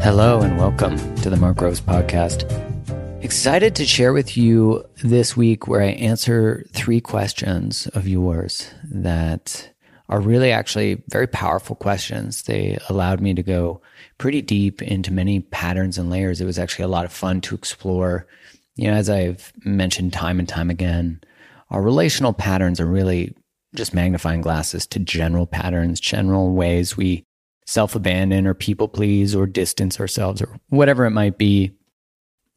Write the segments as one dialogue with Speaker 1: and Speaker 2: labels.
Speaker 1: Hello and welcome to the Mark Groves Podcast. Excited to share with you this week where I answer three questions of yours that are really actually very powerful questions. They allowed me to go pretty deep into many patterns and layers. It was actually a lot of fun to explore. You know, as I've mentioned time and time again, our relational patterns are really just magnifying glasses to general patterns, general ways we self abandon or people please or distance ourselves or whatever it might be.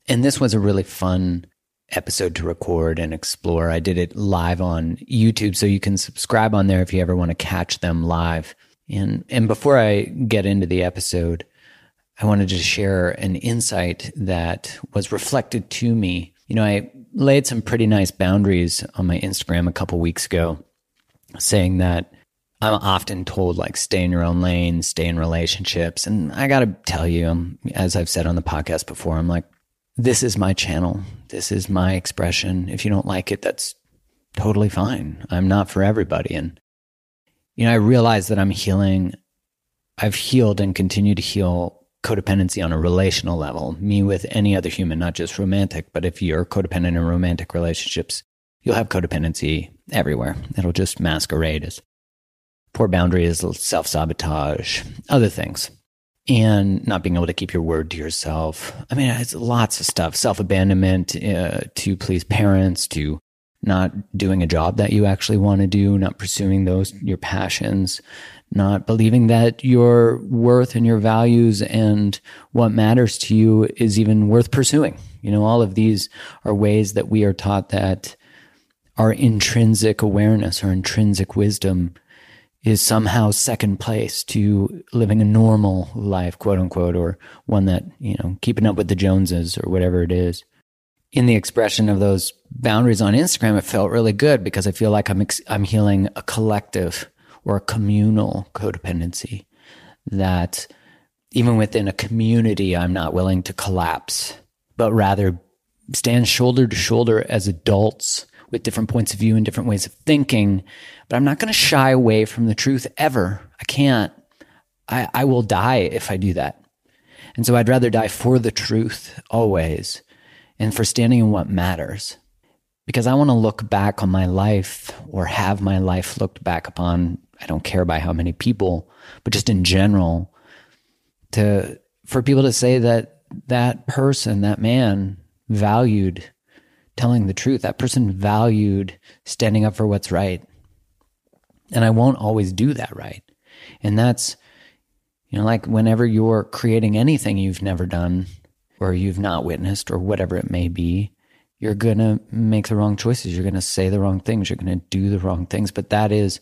Speaker 1: And this was a really fun episode to record and explore. I did it live on YouTube, so you can subscribe on there if you ever want to catch them live. And and before I get into the episode, I wanted to share an insight that was reflected to me. You know, I laid some pretty nice boundaries on my Instagram a couple weeks ago, saying that I'm often told like stay in your own lane, stay in relationships, and I got to tell you, um, as I've said on the podcast before, I'm like this is my channel. This is my expression. If you don't like it, that's totally fine. I'm not for everybody. And, you know, I realize that I'm healing. I've healed and continue to heal codependency on a relational level, me with any other human, not just romantic. But if you're codependent in romantic relationships, you'll have codependency everywhere. It'll just masquerade as poor boundaries, self sabotage, other things and not being able to keep your word to yourself. I mean, it's lots of stuff self abandonment uh, to please parents, to not doing a job that you actually want to do, not pursuing those, your passions, not believing that your worth and your values and what matters to you is even worth pursuing. You know, all of these are ways that we are taught that our intrinsic awareness, our intrinsic wisdom is somehow second place to living a normal life, quote unquote, or one that, you know, keeping up with the Joneses or whatever it is. In the expression of those boundaries on Instagram, it felt really good because I feel like I'm, ex- I'm healing a collective or a communal codependency that even within a community, I'm not willing to collapse, but rather stand shoulder to shoulder as adults with different points of view and different ways of thinking, but I'm not going to shy away from the truth ever. I can't. I, I will die if I do that. And so I'd rather die for the truth always and for standing in what matters. Because I want to look back on my life or have my life looked back upon. I don't care by how many people, but just in general, to for people to say that that person, that man valued telling the truth. That person valued standing up for what's right. And I won't always do that right. And that's, you know, like whenever you're creating anything you've never done or you've not witnessed or whatever it may be, you're going to make the wrong choices. You're going to say the wrong things. You're going to do the wrong things. But that is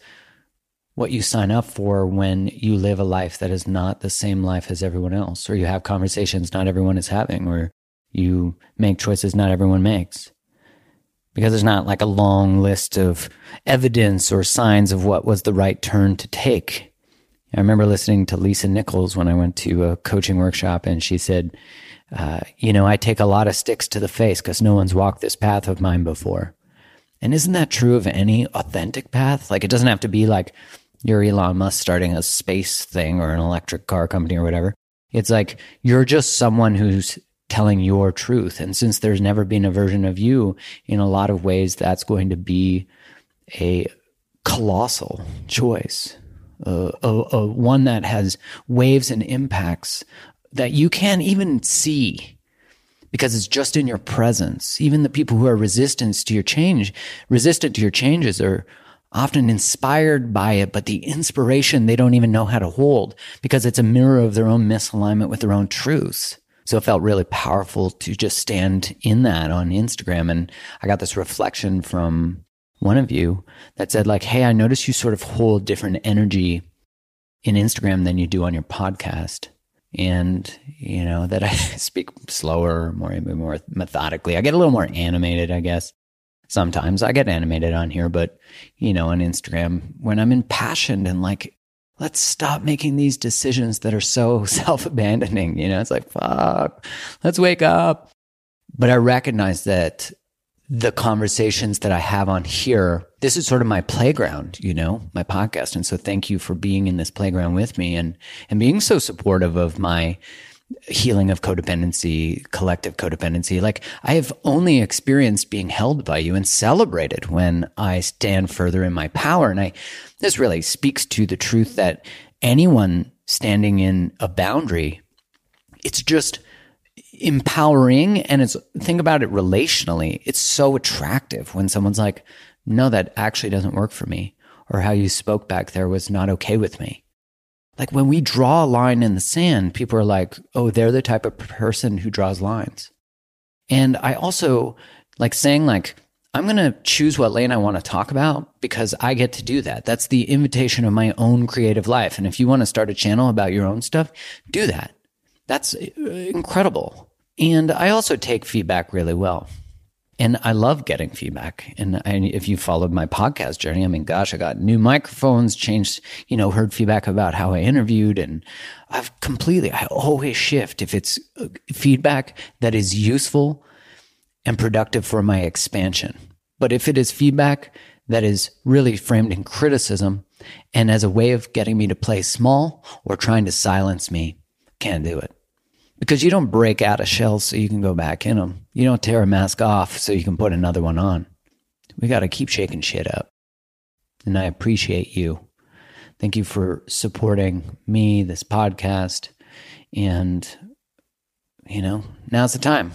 Speaker 1: what you sign up for when you live a life that is not the same life as everyone else, or you have conversations not everyone is having, or you make choices not everyone makes because there's not like a long list of evidence or signs of what was the right turn to take. I remember listening to Lisa Nichols when I went to a coaching workshop, and she said, uh, You know, I take a lot of sticks to the face because no one's walked this path of mine before. And isn't that true of any authentic path? Like, it doesn't have to be like you're Elon Musk starting a space thing or an electric car company or whatever. It's like you're just someone who's telling your truth. And since there's never been a version of you, in a lot of ways, that's going to be a colossal choice, uh, a, a one that has waves and impacts that you can't even see because it's just in your presence. Even the people who are resistant to your change, resistant to your changes are often inspired by it, but the inspiration they don't even know how to hold because it's a mirror of their own misalignment with their own truths. So it felt really powerful to just stand in that on Instagram. And I got this reflection from one of you that said, like, hey, I notice you sort of hold different energy in Instagram than you do on your podcast. And, you know, that I speak slower, more, more methodically. I get a little more animated, I guess. Sometimes I get animated on here, but, you know, on Instagram, when I'm impassioned and like let's stop making these decisions that are so self abandoning. You know, it's like, fuck, let's wake up. But I recognize that the conversations that I have on here, this is sort of my playground, you know, my podcast. And so thank you for being in this playground with me and, and being so supportive of my healing of codependency, collective codependency. Like I have only experienced being held by you and celebrated when I stand further in my power. And I, this really speaks to the truth that anyone standing in a boundary, it's just, empowering. And it's think about it relationally it's so attractive when someone's like no that actually doesn't work for me or how you spoke back there was not okay with me. Like when we draw a line in the sand people are like oh they're the type of person who draws lines. And i also like saying like i'm going to choose what lane i want to talk about because i get to do that that's the invitation of my own creative life and if you want to start a channel about your own stuff do that that's uh, incredible. And I also take feedback really well. And I love getting feedback. And I, if you followed my podcast journey, I mean, gosh, I got new microphones, changed, you know, heard feedback about how I interviewed. And I've completely, I always shift if it's uh, feedback that is useful and productive for my expansion. But if it is feedback that is really framed in criticism and as a way of getting me to play small or trying to silence me, can't do it because you don't break out of shells so you can go back in them. You don't tear a mask off so you can put another one on. We got to keep shaking shit up. And I appreciate you. Thank you for supporting me, this podcast. And, you know, now's the time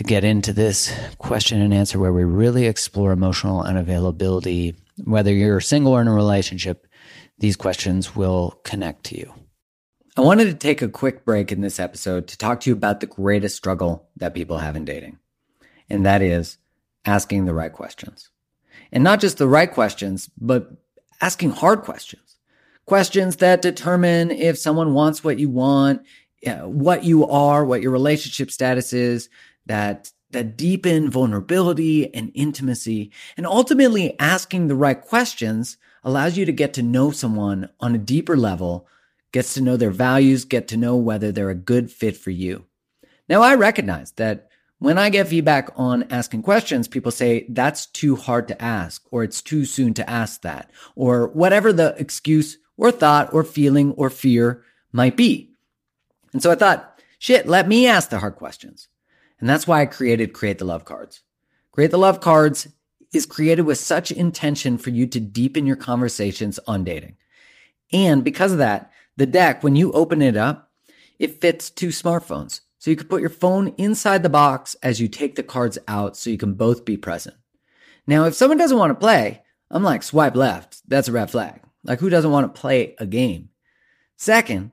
Speaker 1: to get into this question and answer where we really explore emotional unavailability. Whether you're single or in a relationship, these questions will connect to you. I wanted to take a quick break in this episode to talk to you about the greatest struggle that people have in dating, and that is asking the right questions. And not just the right questions, but asking hard questions. Questions that determine if someone wants what you want, uh, what you are, what your relationship status is, that that deepen vulnerability and intimacy. And ultimately asking the right questions allows you to get to know someone on a deeper level gets to know their values, get to know whether they're a good fit for you. Now, I recognize that when I get feedback on asking questions, people say that's too hard to ask, or it's too soon to ask that, or whatever the excuse or thought or feeling or fear might be. And so I thought, shit, let me ask the hard questions. And that's why I created Create the Love Cards. Create the Love Cards is created with such intention for you to deepen your conversations on dating. And because of that, the deck, when you open it up, it fits two smartphones. So you can put your phone inside the box as you take the cards out so you can both be present. Now, if someone doesn't want to play, I'm like, swipe left. That's a red flag. Like, who doesn't want to play a game? Second,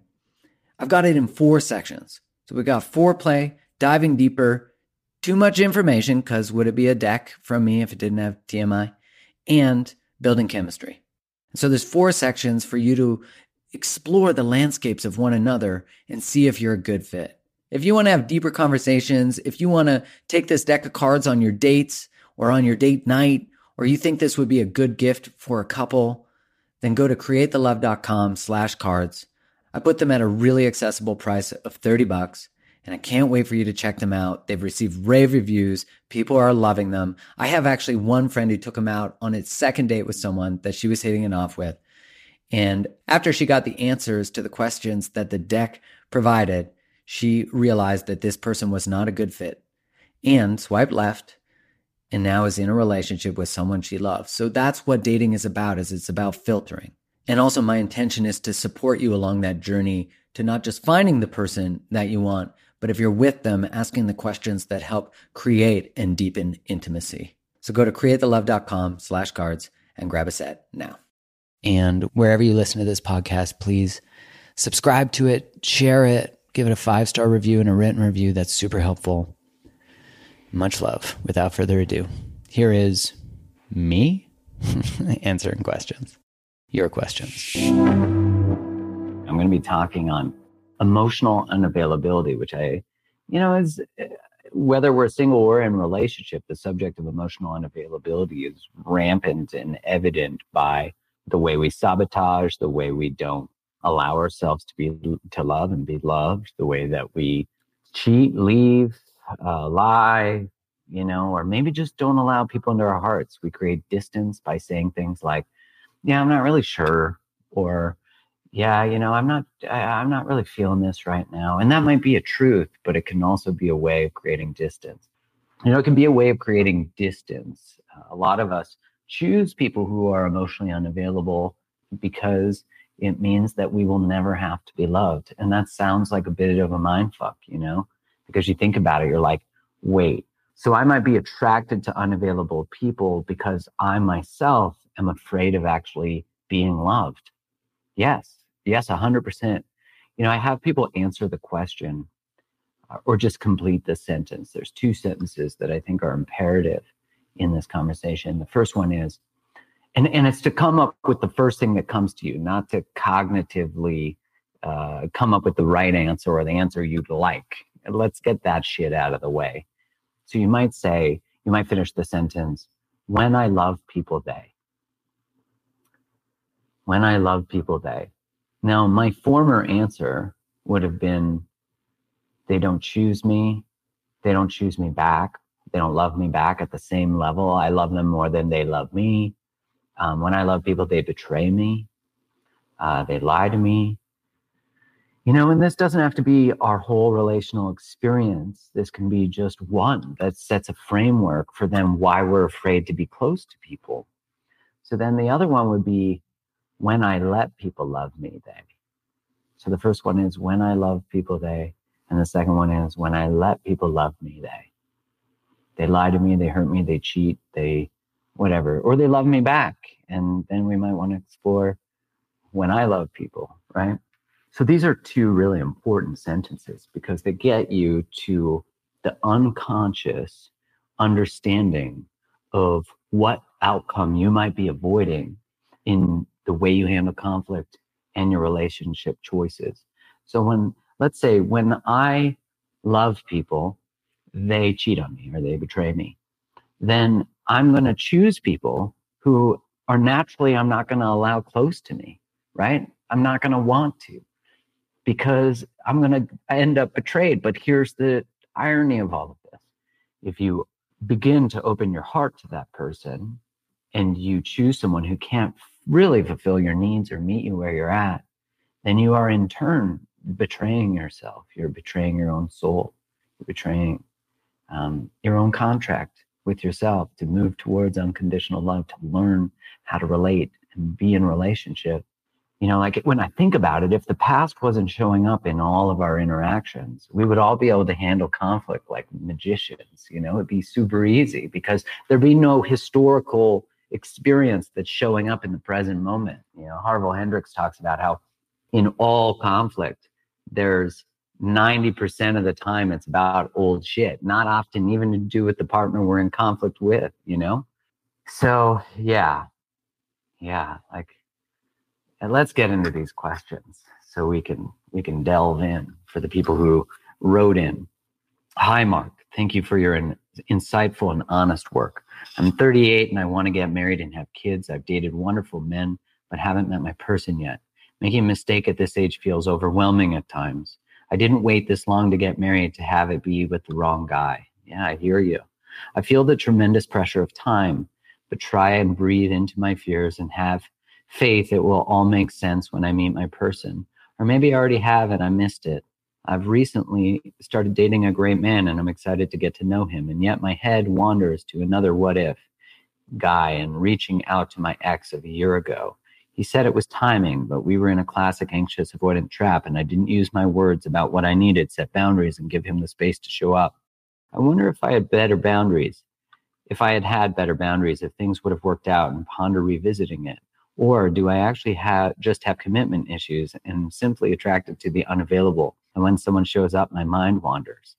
Speaker 1: I've got it in four sections. So we got foreplay, diving deeper, too much information, because would it be a deck from me if it didn't have TMI, and building chemistry. So there's four sections for you to explore the landscapes of one another and see if you're a good fit. If you want to have deeper conversations, if you want to take this deck of cards on your dates or on your date night, or you think this would be a good gift for a couple, then go to createthelove.com slash cards. I put them at a really accessible price of 30 bucks and I can't wait for you to check them out. They've received rave reviews. People are loving them. I have actually one friend who took them out on its second date with someone that she was hitting it off with. And after she got the answers to the questions that the deck provided, she realized that this person was not a good fit and swiped left and now is in a relationship with someone she loves. So that's what dating is about is it's about filtering. And also my intention is to support you along that journey to not just finding the person that you want, but if you're with them, asking the questions that help create and deepen intimacy. So go to createthelove.com slash cards and grab a set now. And wherever you listen to this podcast, please subscribe to it, share it, give it a five star review and a written review. That's super helpful. Much love. Without further ado, here is me answering questions, your questions. I'm going to be talking on emotional unavailability, which I, you know, is whether we're single or in relationship, the subject of emotional unavailability is rampant and evident by the way we sabotage, the way we don't allow ourselves to be to love and be loved, the way that we cheat, leave, uh, lie, you know, or maybe just don't allow people into our hearts. We create distance by saying things like, yeah, I'm not really sure, or yeah, you know, I'm not, I, I'm not really feeling this right now. And that might be a truth, but it can also be a way of creating distance. You know, it can be a way of creating distance. A lot of us choose people who are emotionally unavailable because it means that we will never have to be loved. And that sounds like a bit of a mind fuck, you know, because you think about it, you're like, wait, so I might be attracted to unavailable people because I myself am afraid of actually being loved. Yes, yes, 100%. You know, I have people answer the question uh, or just complete the sentence. There's two sentences that I think are imperative in this conversation. The first one is, and, and it's to come up with the first thing that comes to you, not to cognitively uh, come up with the right answer or the answer you'd like. Let's get that shit out of the way. So you might say, you might finish the sentence, when I love people, they. When I love people, they. Now, my former answer would have been, they don't choose me. They don't choose me back. They don't love me back at the same level. I love them more than they love me. Um, when I love people, they betray me. Uh, they lie to me. You know, and this doesn't have to be our whole relational experience. This can be just one that sets a framework for them why we're afraid to be close to people. So then the other one would be when I let people love me, they. So the first one is when I love people, they. And the second one is when I let people love me, they. They lie to me, they hurt me, they cheat, they whatever, or they love me back. And then we might want to explore when I love people, right? So these are two really important sentences because they get you to the unconscious understanding of what outcome you might be avoiding in the way you handle conflict and your relationship choices. So when, let's say, when I love people, they cheat on me or they betray me, then I'm going to choose people who are naturally, I'm not going to allow close to me, right? I'm not going to want to because I'm going to end up betrayed. But here's the irony of all of this. If you begin to open your heart to that person and you choose someone who can't really fulfill your needs or meet you where you're at, then you are in turn betraying yourself. You're betraying your own soul. You're betraying um, your own contract with yourself to move towards unconditional love, to learn how to relate and be in relationship. You know, like when I think about it, if the past wasn't showing up in all of our interactions, we would all be able to handle conflict like magicians. You know, it'd be super easy because there'd be no historical experience that's showing up in the present moment. You know, Harville Hendrix talks about how in all conflict, there's 90% of the time it's about old shit, not often even to do with the partner we're in conflict with, you know? So, yeah. Yeah, like let's get into these questions so we can we can delve in for the people who wrote in. Hi Mark, thank you for your in, insightful and honest work. I'm 38 and I want to get married and have kids. I've dated wonderful men but haven't met my person yet. Making a mistake at this age feels overwhelming at times. I didn't wait this long to get married to have it be with the wrong guy. Yeah, I hear you. I feel the tremendous pressure of time, but try and breathe into my fears and have faith it will all make sense when I meet my person. Or maybe I already have and I missed it. I've recently started dating a great man and I'm excited to get to know him. And yet my head wanders to another what if guy and reaching out to my ex of a year ago. He said it was timing, but we were in a classic anxious avoidant trap, and I didn't use my words about what I needed, set boundaries, and give him the space to show up. I wonder if I had better boundaries, if I had had better boundaries, if things would have worked out and ponder revisiting it. Or do I actually have just have commitment issues and simply attracted to the unavailable? And when someone shows up, my mind wanders.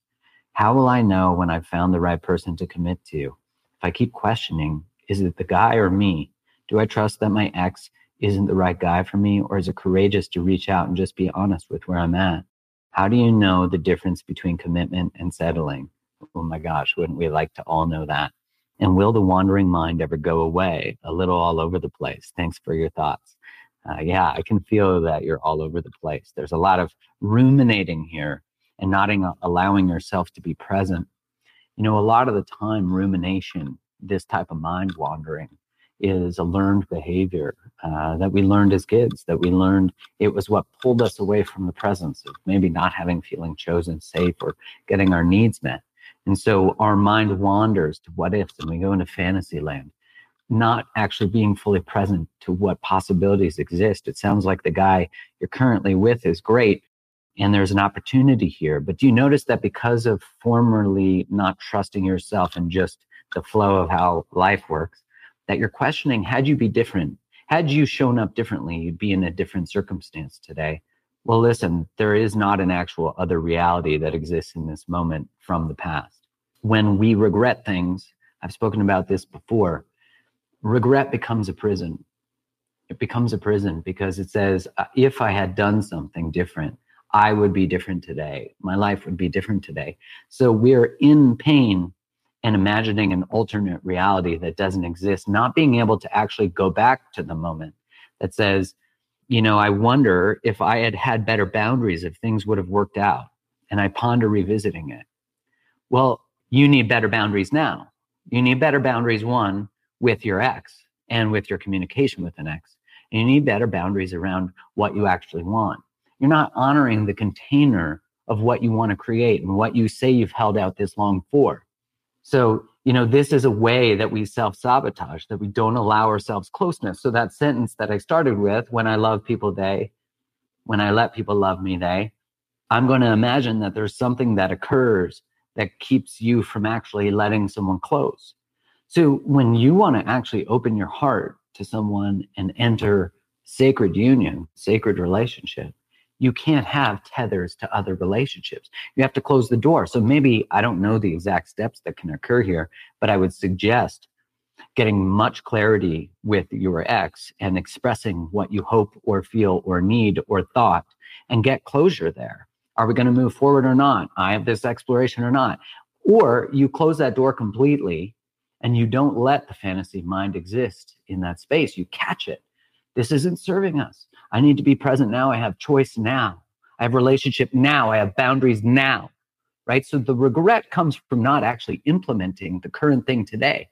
Speaker 1: How will I know when I've found the right person to commit to? If I keep questioning, is it the guy or me? Do I trust that my ex isn't the right guy for me? Or is it courageous to reach out and just be honest with where I'm at? How do you know the difference between commitment and settling? Oh my gosh, wouldn't we like to all know that? And will the wandering mind ever go away? A little all over the place. Thanks for your thoughts. Uh, yeah, I can feel that you're all over the place. There's a lot of ruminating here and not allowing yourself to be present. You know, a lot of the time, rumination, this type of mind wandering, is a learned behavior uh, that we learned as kids, that we learned it was what pulled us away from the presence of maybe not having feeling chosen safe or getting our needs met. And so our mind wanders to what ifs and we go into fantasy land, not actually being fully present to what possibilities exist. It sounds like the guy you're currently with is great and there's an opportunity here. But do you notice that because of formerly not trusting yourself and just the flow of how life works, that you're questioning had you be different had you shown up differently you'd be in a different circumstance today well listen there is not an actual other reality that exists in this moment from the past when we regret things i've spoken about this before regret becomes a prison it becomes a prison because it says uh, if i had done something different i would be different today my life would be different today so we're in pain and imagining an alternate reality that doesn't exist, not being able to actually go back to the moment that says, you know, I wonder if I had had better boundaries, if things would have worked out. And I ponder revisiting it. Well, you need better boundaries now. You need better boundaries, one, with your ex and with your communication with an ex. And you need better boundaries around what you actually want. You're not honoring the container of what you want to create and what you say you've held out this long for. So, you know, this is a way that we self sabotage, that we don't allow ourselves closeness. So, that sentence that I started with, when I love people, they, when I let people love me, they, I'm going to imagine that there's something that occurs that keeps you from actually letting someone close. So, when you want to actually open your heart to someone and enter sacred union, sacred relationship, you can't have tethers to other relationships. You have to close the door. So maybe I don't know the exact steps that can occur here, but I would suggest getting much clarity with your ex and expressing what you hope or feel or need or thought and get closure there. Are we going to move forward or not? I have this exploration or not? Or you close that door completely and you don't let the fantasy mind exist in that space. You catch it. This isn't serving us. I need to be present now. I have choice now. I have relationship now. I have boundaries now. Right. So the regret comes from not actually implementing the current thing today.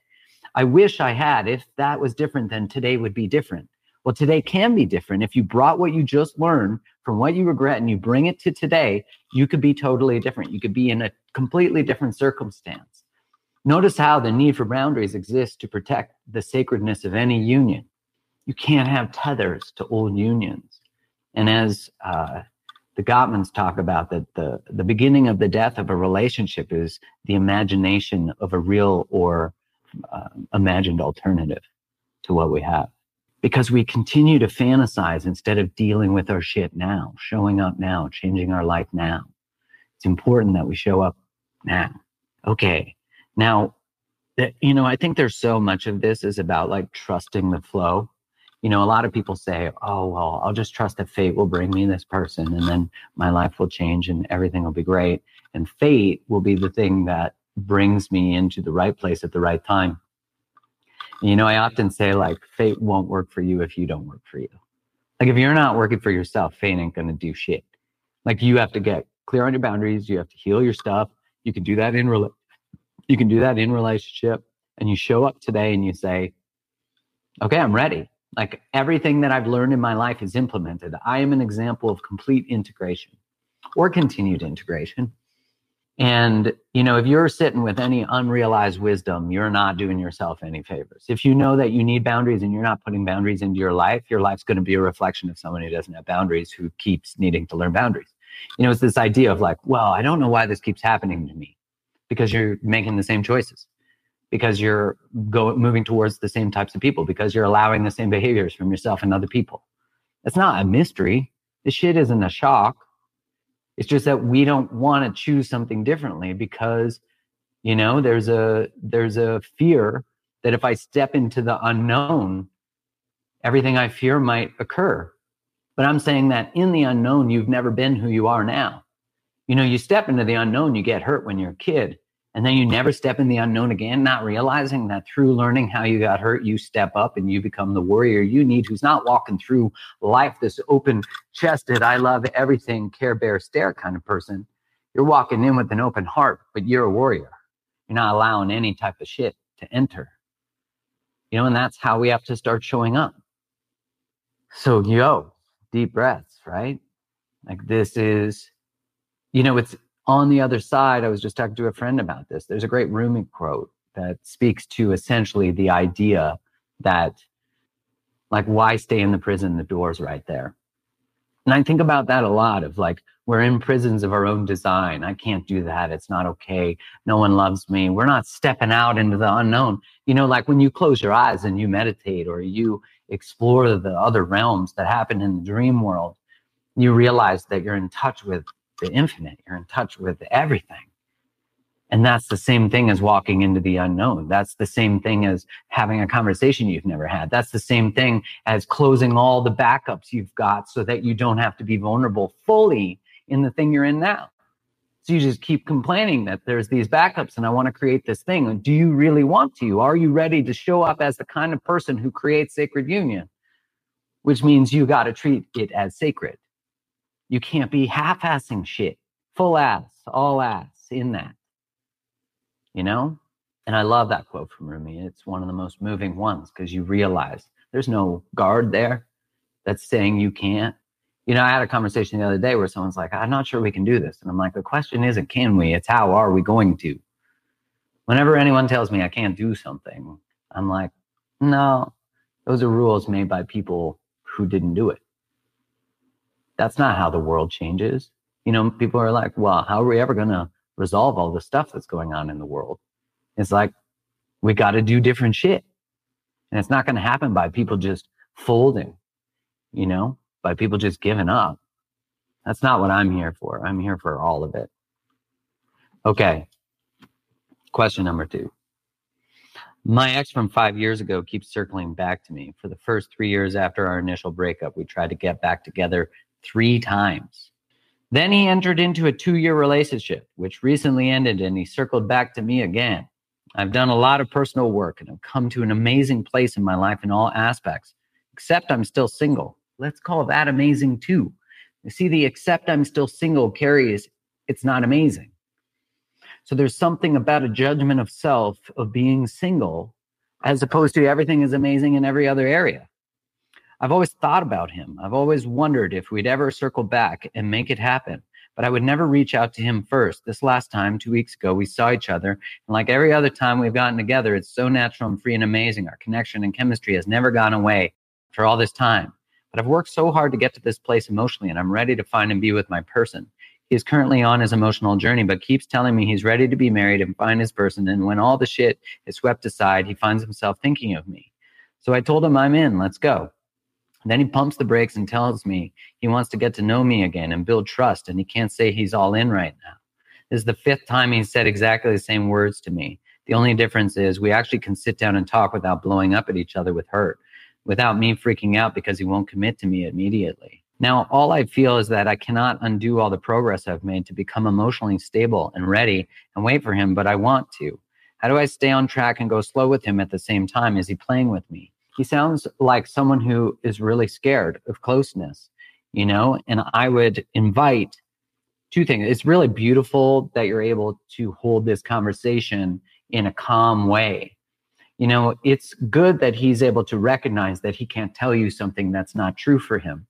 Speaker 1: I wish I had. If that was different, then today would be different. Well, today can be different. If you brought what you just learned from what you regret and you bring it to today, you could be totally different. You could be in a completely different circumstance. Notice how the need for boundaries exists to protect the sacredness of any union you can't have tethers to old unions. And as uh, the Gottmans talk about that the, the beginning of the death of a relationship is the imagination of a real or uh, imagined alternative to what we have. Because we continue to fantasize instead of dealing with our shit now, showing up now, changing our life now. It's important that we show up now. Okay. Now, you know, I think there's so much of this is about like trusting the flow you know, a lot of people say, oh, well, I'll just trust that fate will bring me this person and then my life will change and everything will be great. And fate will be the thing that brings me into the right place at the right time. You know, I often say, like, fate won't work for you if you don't work for you. Like, if you're not working for yourself, fate ain't to do shit. Like, you have to get clear on your boundaries. You have to heal your stuff. You can do that in rela- you can do that in relationship. And you show up today and you say, okay, I'm ready like everything that I've learned in my life is implemented. I am an example of complete integration or continued integration. And, you know, if you're sitting with any unrealized wisdom, you're not doing yourself any favors. If you know that you need boundaries and you're not putting boundaries into your life, your life's going to be a reflection of someone who doesn't have boundaries, who keeps needing to learn boundaries. You know, it's this idea of like, well, I don't know why this keeps happening to me because you're making the same choices because you're going moving towards the same types of people because you're allowing the same behaviors from yourself and other people. It's not a mystery. This shit isn't a shock. It's just that we don't want to choose something differently because you know there's a there's a fear that if I step into the unknown, everything I fear might occur. But I'm saying that in the unknown, you've never been who you are now. You know, you step into the unknown, you get hurt when you're a kid and then you never step in the unknown again, not realizing that through learning how you got hurt, you step up and you become the warrior you need who's not walking through life this open chested, I love everything, care bear stare kind of person. You're walking in with an open heart, but you're a warrior. You're not allowing any type of shit to enter. You know, and that's how we have to start showing up. So, yo, deep breaths, right? Like this is, you know, it's on the other side. I was just talking to a friend about this. There's a great Rumi quote that speaks to essentially the idea that, like, why stay in the prison? The door's right there. And I think about that a lot of like, we're in prisons of our own design. I can't do that. It's not okay. No one loves me. We're not stepping out into the unknown. You know, like when you close your eyes and you meditate or you explore the other realms that happen in the dream world, you realize that you're in touch with the infinite. You're in touch with everything. And that's the same thing as walking into the unknown. That's the same thing as having a conversation you've never had. That's the same thing as closing all the backups you've got so that you don't have to be vulnerable fully in the thing you're in now. So you just keep complaining that there's these backups and I want to create this thing. Do you really want to? Are you ready to show up as the kind of person who creates sacred union? Which means you got to treat it as sacred. You can't be half assing shit, full ass, all ass in that you know? And I love that quote from Rumi. It's one of the most moving ones because you realize there's no guard there that's saying you can't. You know, I had a conversation the other day where someone's like, I'm not sure we can do this. And I'm like, the question isn't can we, it's how are we going to? Whenever anyone tells me I can't do something, I'm like, no, those are rules made by people who didn't do it. That's not how the world changes. You know, people are like, well, how are we ever going to resolve all the stuff that's going on in the world. It's like we got to do different shit. And it's not going to happen by people just folding, you know, by people just giving up. That's not what I'm here for. I'm here for all of it. Okay. Question number two. My ex from five years ago keeps circling back to me. For the first three years after our initial breakup, we tried to get back together three times. Then he entered into a two year relationship, which recently ended, and he circled back to me again. I've done a lot of personal work and I've come to an amazing place in my life in all aspects, except I'm still single. Let's call that amazing too. You see, the except I'm still single carries it's not amazing. So there's something about a judgment of self of being single as opposed to everything is amazing in every other area. I've always thought about him. I've always wondered if we'd ever circle back and make it happen. But I would never reach out to him first. This last time, two weeks ago, we saw each other. And like every other time we've gotten together, it's so natural and free and amazing. Our connection and chemistry has never gone away for all this time. But I've worked so hard to get to this place emotionally, and I'm ready to find and be with my person. He is currently on his emotional journey, but keeps telling me he's ready to be married and find his person. And when all the shit is swept aside, he finds himself thinking of me. So I told him I'm in, let's go. Then he pumps the brakes and tells me he wants to get to know me again and build trust, and he can't say he's all in right now. This is the fifth time he's said exactly the same words to me. The only difference is we actually can sit down and talk without blowing up at each other with hurt, without me freaking out because he won't commit to me immediately. Now, all I feel is that I cannot undo all the progress I've made to become emotionally stable and ready and wait for him, but I want to. How do I stay on track and go slow with him at the same time? Is he playing with me? He sounds like someone who is really scared of closeness, you know? And I would invite two things. It's really beautiful that you're able to hold this conversation in a calm way. You know, it's good that he's able to recognize that he can't tell you something that's not true for him.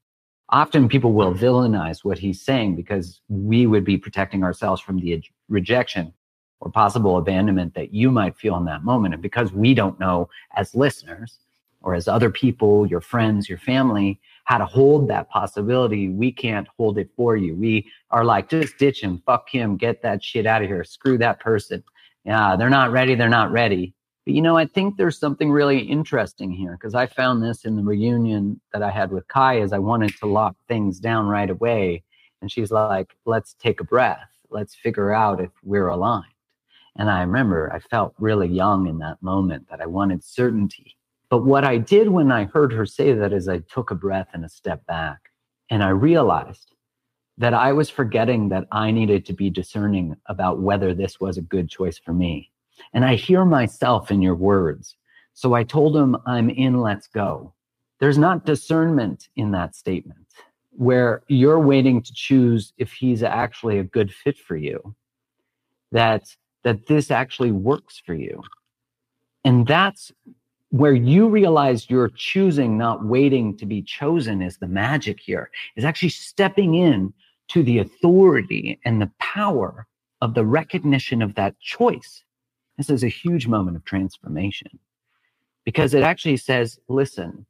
Speaker 1: Often people will villainize what he's saying because we would be protecting ourselves from the rejection or possible abandonment that you might feel in that moment. And because we don't know as listeners, or as other people, your friends, your family, how to hold that possibility, we can't hold it for you. We are like, just ditch him, fuck him, get that shit out of here, screw that person. Yeah, they're not ready, they're not ready. But you know, I think there's something really interesting here because I found this in the reunion that I had with Kai as I wanted to lock things down right away. And she's like, let's take a breath. Let's figure out if we're aligned. And I remember I felt really young in that moment that I wanted certainty. But what I did when I heard her say that is I took a breath and a step back. And I realized that I was forgetting that I needed to be discerning about whether this was a good choice for me. And I hear myself in your words. So I told him, I'm in, let's go. There's not discernment in that statement where you're waiting to choose if he's actually a good fit for you. That that this actually works for you. And that's where you realize you're choosing, not waiting to be chosen, is the magic here, is actually stepping in to the authority and the power of the recognition of that choice. This is a huge moment of transformation because it actually says, listen,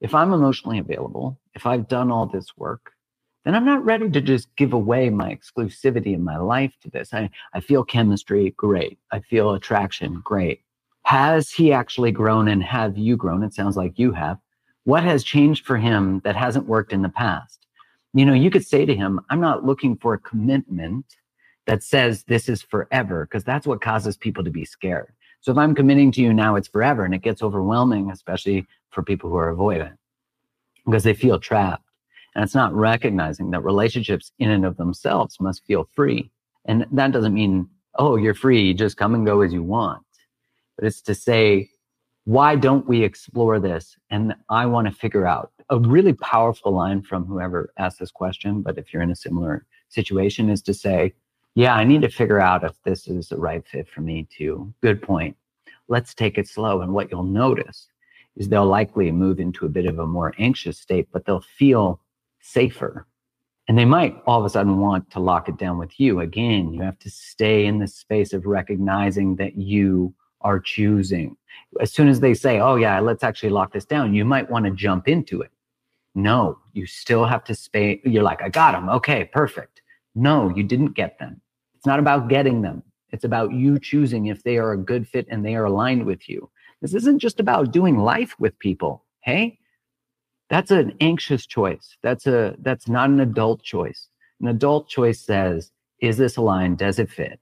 Speaker 1: if I'm emotionally available, if I've done all this work, then I'm not ready to just give away my exclusivity in my life to this. I, I feel chemistry, great. I feel attraction, great. Has he actually grown and have you grown? It sounds like you have. What has changed for him that hasn't worked in the past? You know, you could say to him, I'm not looking for a commitment that says this is forever, because that's what causes people to be scared. So if I'm committing to you now, it's forever, and it gets overwhelming, especially for people who are avoidant, because they feel trapped. And it's not recognizing that relationships in and of themselves must feel free. And that doesn't mean, oh, you're free, just come and go as you want. But it's to say, why don't we explore this? And I want to figure out a really powerful line from whoever asked this question. But if you're in a similar situation, is to say, yeah, I need to figure out if this is the right fit for me too. Good point. Let's take it slow. And what you'll notice is they'll likely move into a bit of a more anxious state, but they'll feel safer. And they might all of a sudden want to lock it down with you. Again, you have to stay in the space of recognizing that you are choosing. As soon as they say, oh, yeah, let's actually lock this down, you might want to jump into it. No, you still have to stay. You're like, I got them. Okay, perfect. No, you didn't get them. It's not about getting them. It's about you choosing if they are a good fit and they are aligned with you. This isn't just about doing life with people. Hey, that's an anxious choice. That's a that's not an adult choice. An adult choice says, is this aligned? Does it fit?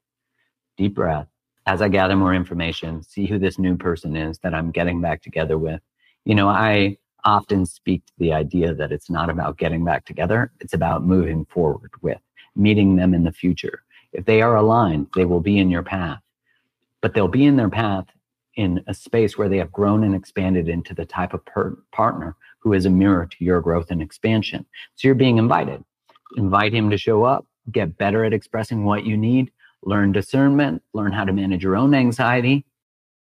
Speaker 1: Deep breath. As I gather more information, see who this new person is that I'm getting back together with. You know, I often speak to the idea that it's not about getting back together. It's about moving forward with meeting them in the future. If they are aligned, they will be in your path, but they'll be in their path in a space where they have grown and expanded into the type of per- partner who is a mirror to your growth and expansion. So you're being invited. Invite him to show up, get better at expressing what you need, learn discernment, learn how to manage your own anxiety.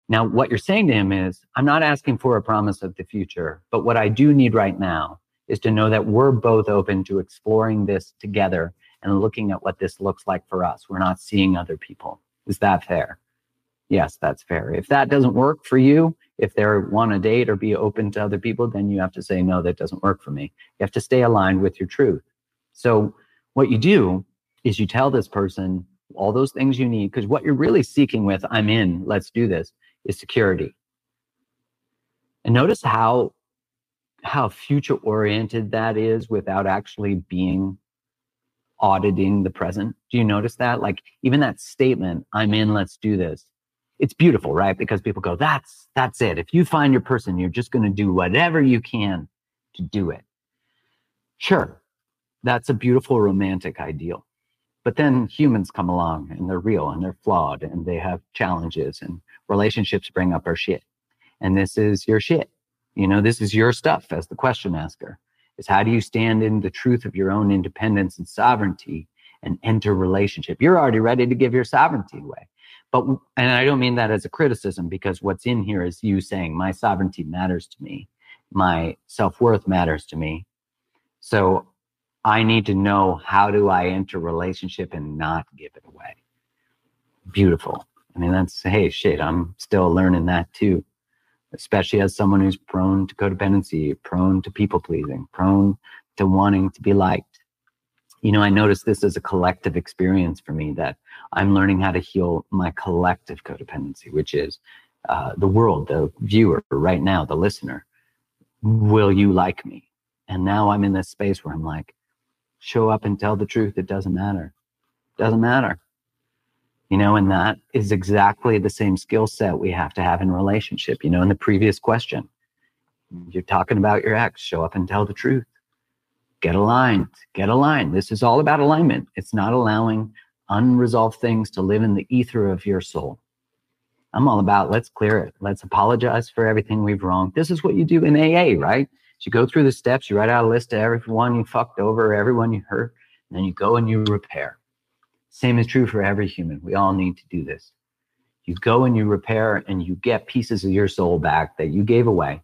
Speaker 1: Now, what you're saying to him is, I'm not asking for a promise of the future, but what I do need right now is to know that we're both open to exploring this together and looking at what this looks like for us. We're not seeing other people. Is that fair? Yes, that's fair. If that doesn't work for you, if they want to date or be open to other people, then you have to say, no, that doesn't work for me. You have to stay aligned with your truth. So what you do is you tell this person all those things you need, because what you're really seeking with, I'm in, let's do this, is security. And notice how how future oriented that is without actually being auditing the present. Do you notice that? Like even that statement, I'm in, let's do this it's beautiful, right? Because people go, that's that's it. If you find your person, you're just going to do whatever you can to do it. Sure, that's a beautiful romantic ideal. But then humans come along and they're real and they're flawed and they have challenges and relationships bring up our shit. And this is your shit. You know, this is your stuff as the question asker. Is how do you stand in the truth of your own independence and sovereignty and enter relationship? You're already ready to give your sovereignty away. But, and I don't mean that as a criticism because what's in here is you saying my sovereignty matters to me. My self worth matters to me. So I need to know how do I enter relationship and not give it away. Beautiful. I mean, that's, hey, shit, I'm still learning that too, especially as someone who's prone to codependency, prone to people pleasing, prone to wanting to be liked you know, I noticed this as a collective experience for me that I'm learning how to heal my collective codependency, which is uh, the world, the viewer right now, the listener. Will you like me? And now I'm in this space where I'm like, show up and tell the truth. It doesn't matter. Doesn't matter. You know, and that is exactly the same skill set we have to have in relationship. You know, in the previous question, you're talking about your ex, show up and tell the truth get aligned, get aligned. This is all about alignment. It's not allowing unresolved things to live in the ether of your soul. I'm all about let's clear it. Let's apologize for everything we've wronged. This is what you do in AA, right? You go through the steps, you write out a list of everyone you fucked over, everyone you hurt, and then you go and you repair. Same is true for every human. We all need to do this. You go and you repair and you get pieces of your soul back that you gave away.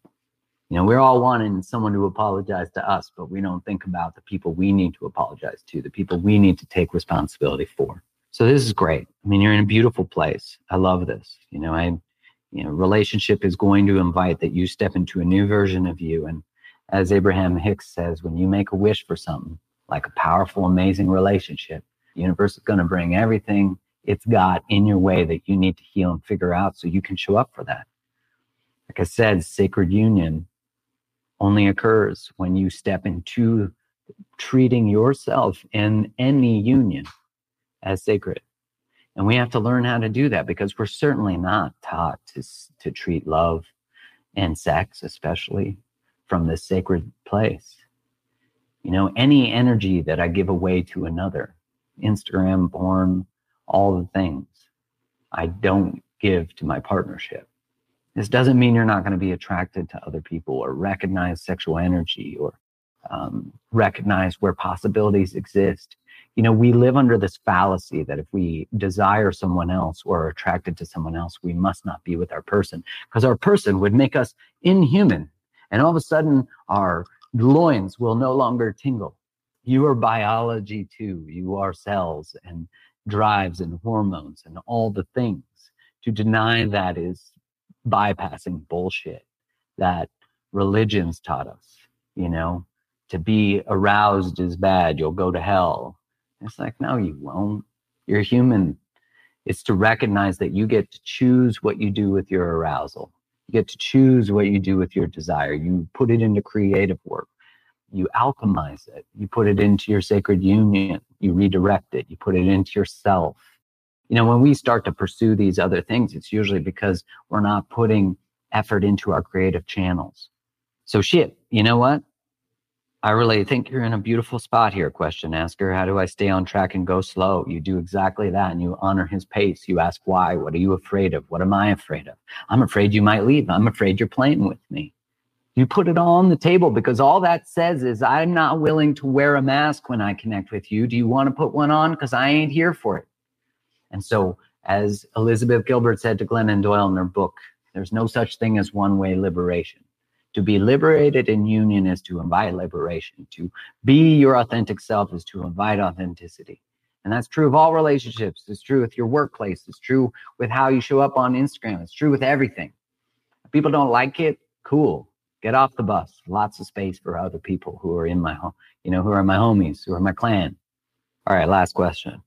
Speaker 1: You know, we're all wanting someone to apologize to us, but we don't think about the people we need to apologize to, the people we need to take responsibility for. So this is great. I mean, you're in a beautiful place. I love this. You know, I, you know, relationship is going to invite that you step into a new version of you. And as Abraham Hicks says, when you make a wish for something like a powerful, amazing relationship, the universe is going to bring everything it's got in your way that you need to heal and figure out so you can show up for that. Like I said, sacred union only occurs when you step into treating yourself in any union as sacred. And we have to learn how to do that because we're certainly not taught to, to treat love and sex, especially from this sacred place. You know, any energy that I give away to another, Instagram, porn, all the things I don't give to my partnership. This doesn't mean you're not going to be attracted to other people or recognize sexual energy or um, recognize where possibilities exist. You know, we live under this fallacy that if we desire someone else or are attracted to someone else, we must not be with our person because our person would make us inhuman. And all of a sudden, our loins will no longer tingle. You are biology too. You are cells and drives and hormones and all the things. To deny that is bypassing bullshit that religions taught us, you know, to be aroused is bad, you'll go to hell. It's like, no, you won't. You're human. It's to recognize that you get to choose what you do with your arousal. You get to choose what you do with your desire. You put it into creative work. You alchemize it. You put it into your sacred union. You redirect it. You put it into yourself you know, when we start to pursue these other things, it's usually because we're not putting effort into our creative channels. So shit, you know what? I really think you're in a beautiful spot here. Question asker. How do I stay on track and go slow? You do exactly that and you honor his pace. You ask why. What are you afraid of? What am I afraid of? I'm afraid you might leave. I'm afraid you're playing with me. You put it all on the table because all that says is I'm not willing to wear a mask when I connect with you. Do you want to put one on? Because I ain't here for it. And so, as Elizabeth Gilbert said to Glennon Doyle in her book, there's no such thing as one way liberation. To be liberated in union is to invite liberation. To be your authentic self is to invite authenticity. And that's true of all relationships. It's true with your workplace. It's true with how you show up on Instagram. It's true with everything. If people don't like it, cool. Get off the bus. Lots of space for other people who are in my home, you know, who are my homies, who are my clan. All right, last question.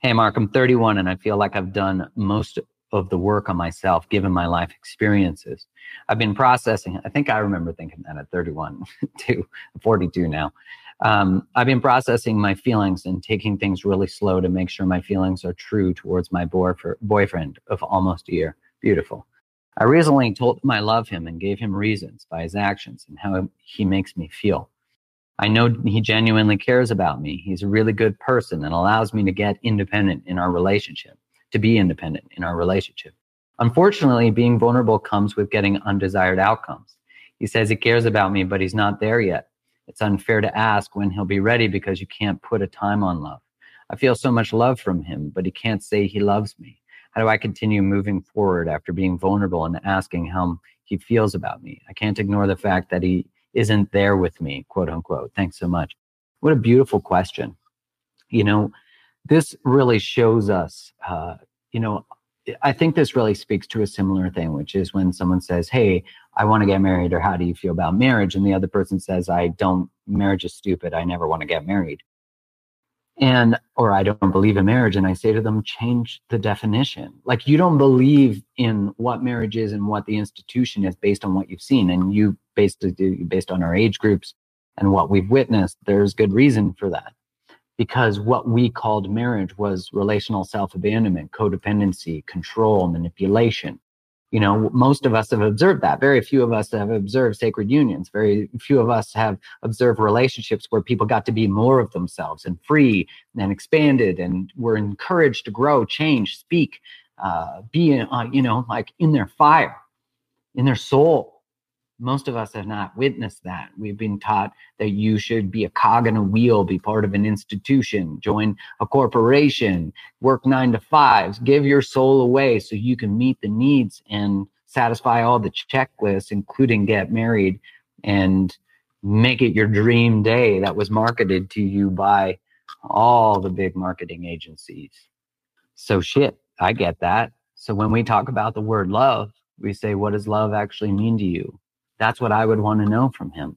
Speaker 1: Hey, Mark, I'm 31 and I feel like I've done most of the work on myself given my life experiences. I've been processing, I think I remember thinking that at 31 to 42 now. Um, I've been processing my feelings and taking things really slow to make sure my feelings are true towards my boyfriend of almost a year. Beautiful. I recently told him I love him and gave him reasons by his actions and how he makes me feel. I know he genuinely cares about me. He's a really good person and allows me to get independent in our relationship, to be independent in our relationship. Unfortunately, being vulnerable comes with getting undesired outcomes. He says he cares about me, but he's not there yet. It's unfair to ask when he'll be ready because you can't put a time on love. I feel so much love from him, but he can't say he loves me. How do I continue moving forward after being vulnerable and asking how he feels about me? I can't ignore the fact that he isn't there with me, quote unquote. Thanks so much. What a beautiful question. You know, this really shows us, uh, you know, I think this really speaks to a similar thing, which is when someone says, Hey, I want to get married, or how do you feel about marriage? And the other person says, I don't, marriage is stupid. I never want to get married. And, or I don't believe in marriage. And I say to them, change the definition. Like you don't believe in what marriage is and what the institution is based on what you've seen. And you based, based on our age groups and what we've witnessed, there's good reason for that. Because what we called marriage was relational self abandonment, codependency, control, manipulation. You know, most of us have observed that. Very few of us have observed sacred unions. Very few of us have observed relationships where people got to be more of themselves and free and expanded and were encouraged to grow, change, speak, uh, be, uh, you know, like in their fire, in their soul Most of us have not witnessed that. We've been taught that you should be a cog in a wheel, be part of an institution, join a corporation, work nine to fives, give your soul away so you can meet the needs and satisfy all the checklists, including get married and make it your dream day that was marketed to you by all the big marketing agencies. So, shit, I get that. So, when we talk about the word love, we say, What does love actually mean to you? That's what I would want to know from him.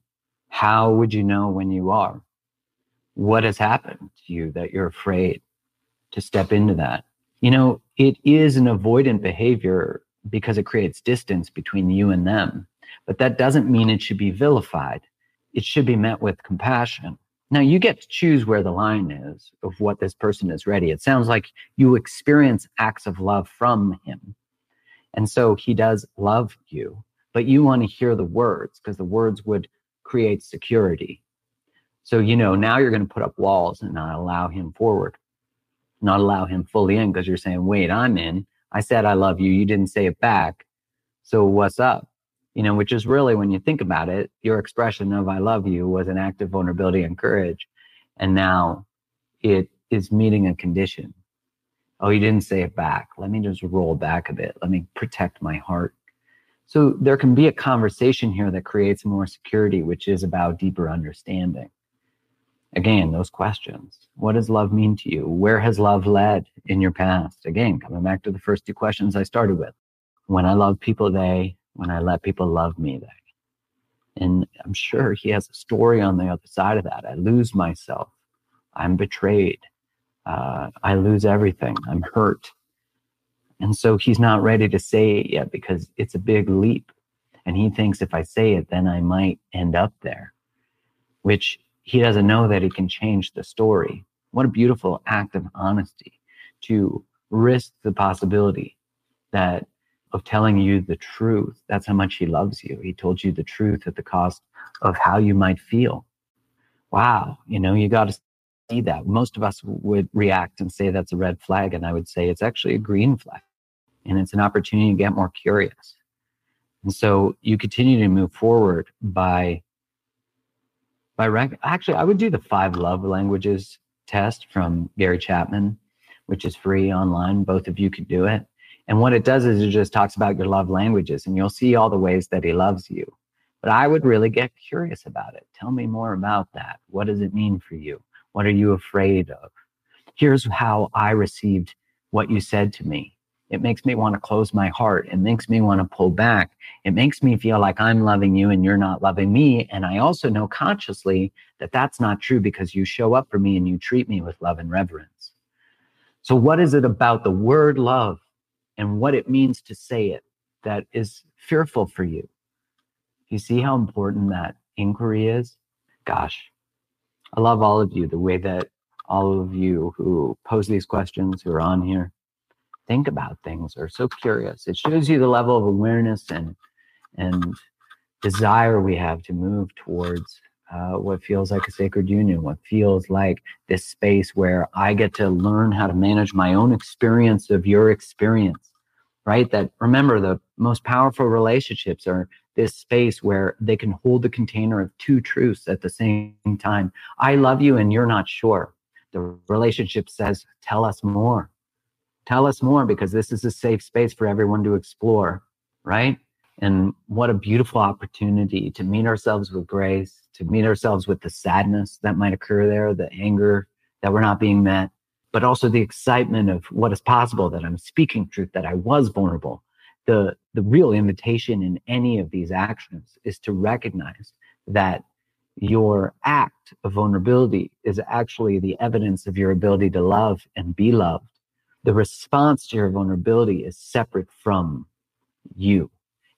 Speaker 1: How would you know when you are? What has happened to you that you're afraid to step into that? You know, it is an avoidant behavior because it creates distance between you and them. But that doesn't mean it should be vilified. It should be met with compassion. Now, you get to choose where the line is of what this person is ready. It sounds like you experience acts of love from him. And so he does love you, but you want to hear the words because the words would create security. So, you know, now you're going to put up walls and not allow him forward, not allow him fully in because you're saying, wait, I'm in. I said I love you. You didn't say it back. So what's up? You know, which is really, when you think about it, your expression of I love you was an act of vulnerability and courage. And now it is meeting a condition. Oh, you didn't say it back. Let me just roll back a bit. Let me protect my heart. So there can be a conversation here that creates more security, which is about deeper understanding. Again, those questions. What does love mean to you? Where has love led in your past? Again, coming back to the first two questions I started with. When I love people, they, when I let people love me, they. And I'm sure he has a story on the other side of that. I lose myself. I'm betrayed. Uh, I lose everything. I'm hurt. And so he's not ready to say it yet because it's a big leap. And he thinks if I say it, then I might end up there, which he doesn't know that he can change the story. What a beautiful act of honesty to risk the possibility that of telling you the truth. That's how much he loves you. He told you the truth at the cost of how you might feel. Wow, you know, you got to see that. Most of us would react and say that's a red flag, and I would say it's actually a green flag, and it's an opportunity to get more curious. And so you continue to move forward by by rec- actually i would do the five love languages test from gary chapman which is free online. Both of you could do it. And what it does is it just talks about your love languages and you'll see all the ways that he loves you. But i would really get curious about it. Tell me more about that. What does it mean for you? What are you afraid of? Here's how i received what you said to me it makes me want to close my heart. It makes me want to pull back. It makes me feel like I'm loving you and you're not loving me. And I also know consciously that that's not true because you show up for me and you treat me with love and reverence. So, what is it about the word love and what it means to say it that is fearful for you? You see how important that inquiry is? Gosh, I love all of you, the way that all of you who pose these questions, who are on here, think about things or so curious. It shows you the level of awareness and and desire we have to move towards uh, what feels like a sacred union, what feels like this space where I get to learn how to manage my own experience of your experience, right? That remember, the most powerful relationships are this space where they can hold the container of two truths at the same time. I love you and you're not sure. The relationship says, tell us more. Tell us more because this is a safe space for everyone to explore, right? And what a beautiful opportunity to meet ourselves with grace, to meet ourselves with the sadness that might occur there, the anger that we're not being met, but also the excitement of what is possible that I'm speaking truth, that I was vulnerable. The, the real invitation in any of these actions is to recognize that your act of vulnerability is actually the evidence of your ability to love and be loved the response to your vulnerability is separate from you.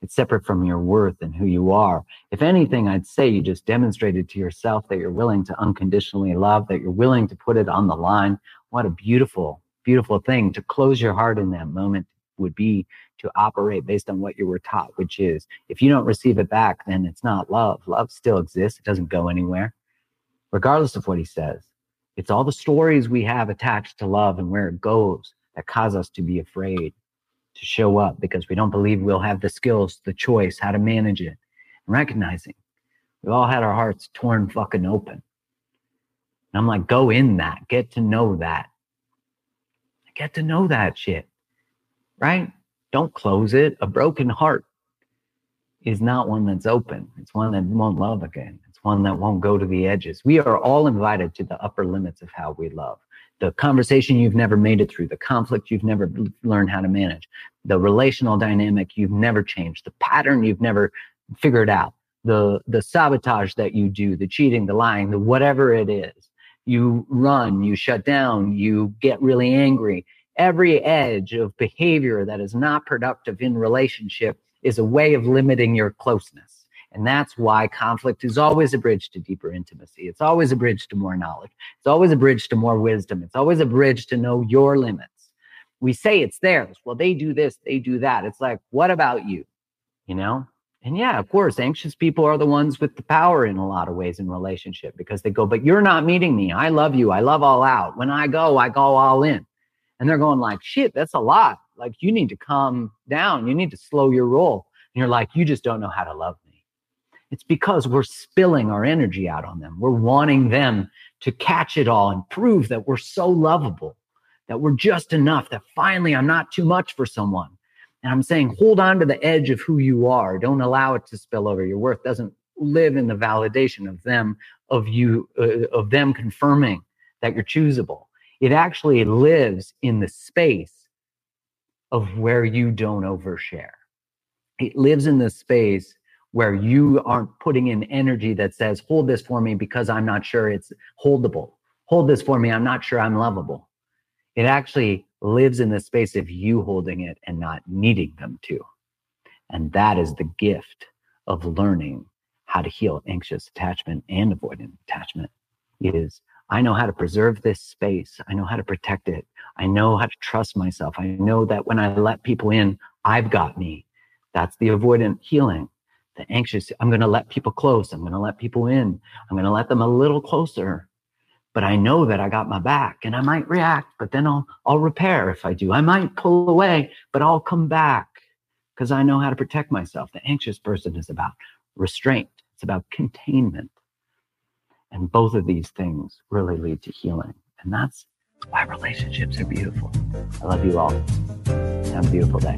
Speaker 1: It's separate from your worth and who you are. If anything, I'd say you just demonstrated to yourself that you're willing to unconditionally love, that you're willing to put it on the line. What a beautiful, beautiful thing to close your heart in that moment would be to operate based on what you were taught, which is if you don't receive it back, then it's not love. Love still exists, it doesn't go anywhere, regardless of what he says. It's all the stories we have attached to love and where it goes that cause us to be afraid to show up because we don't believe we'll have the skills, the choice, how to manage it. and recognizing we've all had our hearts torn fucking open. And I'm like, go in that, get to know that. Get to know that shit, right? Don't close it. A broken heart is not one that's open. It's one that won't love again. It's one that won't go to the edges. We are all invited to the upper limits of how we love. The conversation you've never made it through, the conflict you've never learned how to manage, the relational dynamic you've never changed, the pattern you've never figured out, the the sabotage that you do, the cheating, the lying, the whatever it is. You run, you shut down, you get really angry. Every edge of behavior that is not productive in relationship is a way of limiting your closeness. And that's why conflict is always a bridge to deeper intimacy. It's always a bridge to more knowledge. It's always a bridge to more wisdom. It's always a bridge to know your limits. We say it's theirs. Well, they do this, they do that. It's like, what about you? You know? And yeah, of course, anxious people are the ones with the power in a lot of ways in relationship because they go, but you're not meeting me. I love you. I love all out. When I go, I go all in. And they're going like, shit, that's a lot. Like you need to calm down. You need to slow your roll. And you're like, you just don't know how to love me. It's because we're spilling our energy out on them. We're wanting them to catch it all and prove that we're so lovable, that we're just enough, that finally I'm not too much for someone and I'm saying, hold on to the edge of who you are. Don't allow it to spill over. Your worth doesn't live in the validation of them, of you, uh, of them confirming that you're choosable. It actually lives in the space of where you don't overshare. It lives in the space where you aren't putting in energy that says, hold this for me because I'm not sure it's holdable. Hold this for me. I'm not sure I'm lovable. It actually lives in the space of you holding it and not needing them to. And that is the gift of learning how to heal anxious attachment and avoidant attachment is I know how to preserve this space. I know how to protect it. I know how to trust myself. I know that when I let people in, I've got me. That's the avoidant healing. The anxious, I'm going to let people close. I'm going to let people in. I'm going to let them a little closer but I know that I got my back and I might react, but then I'll I'll repair if I do. I might pull away, but I'll come back because I know how to protect myself. The anxious person is about restraint. It's about containment. And both of these things really lead to healing. And that's why relationships are beautiful. I love you all. Have a beautiful day.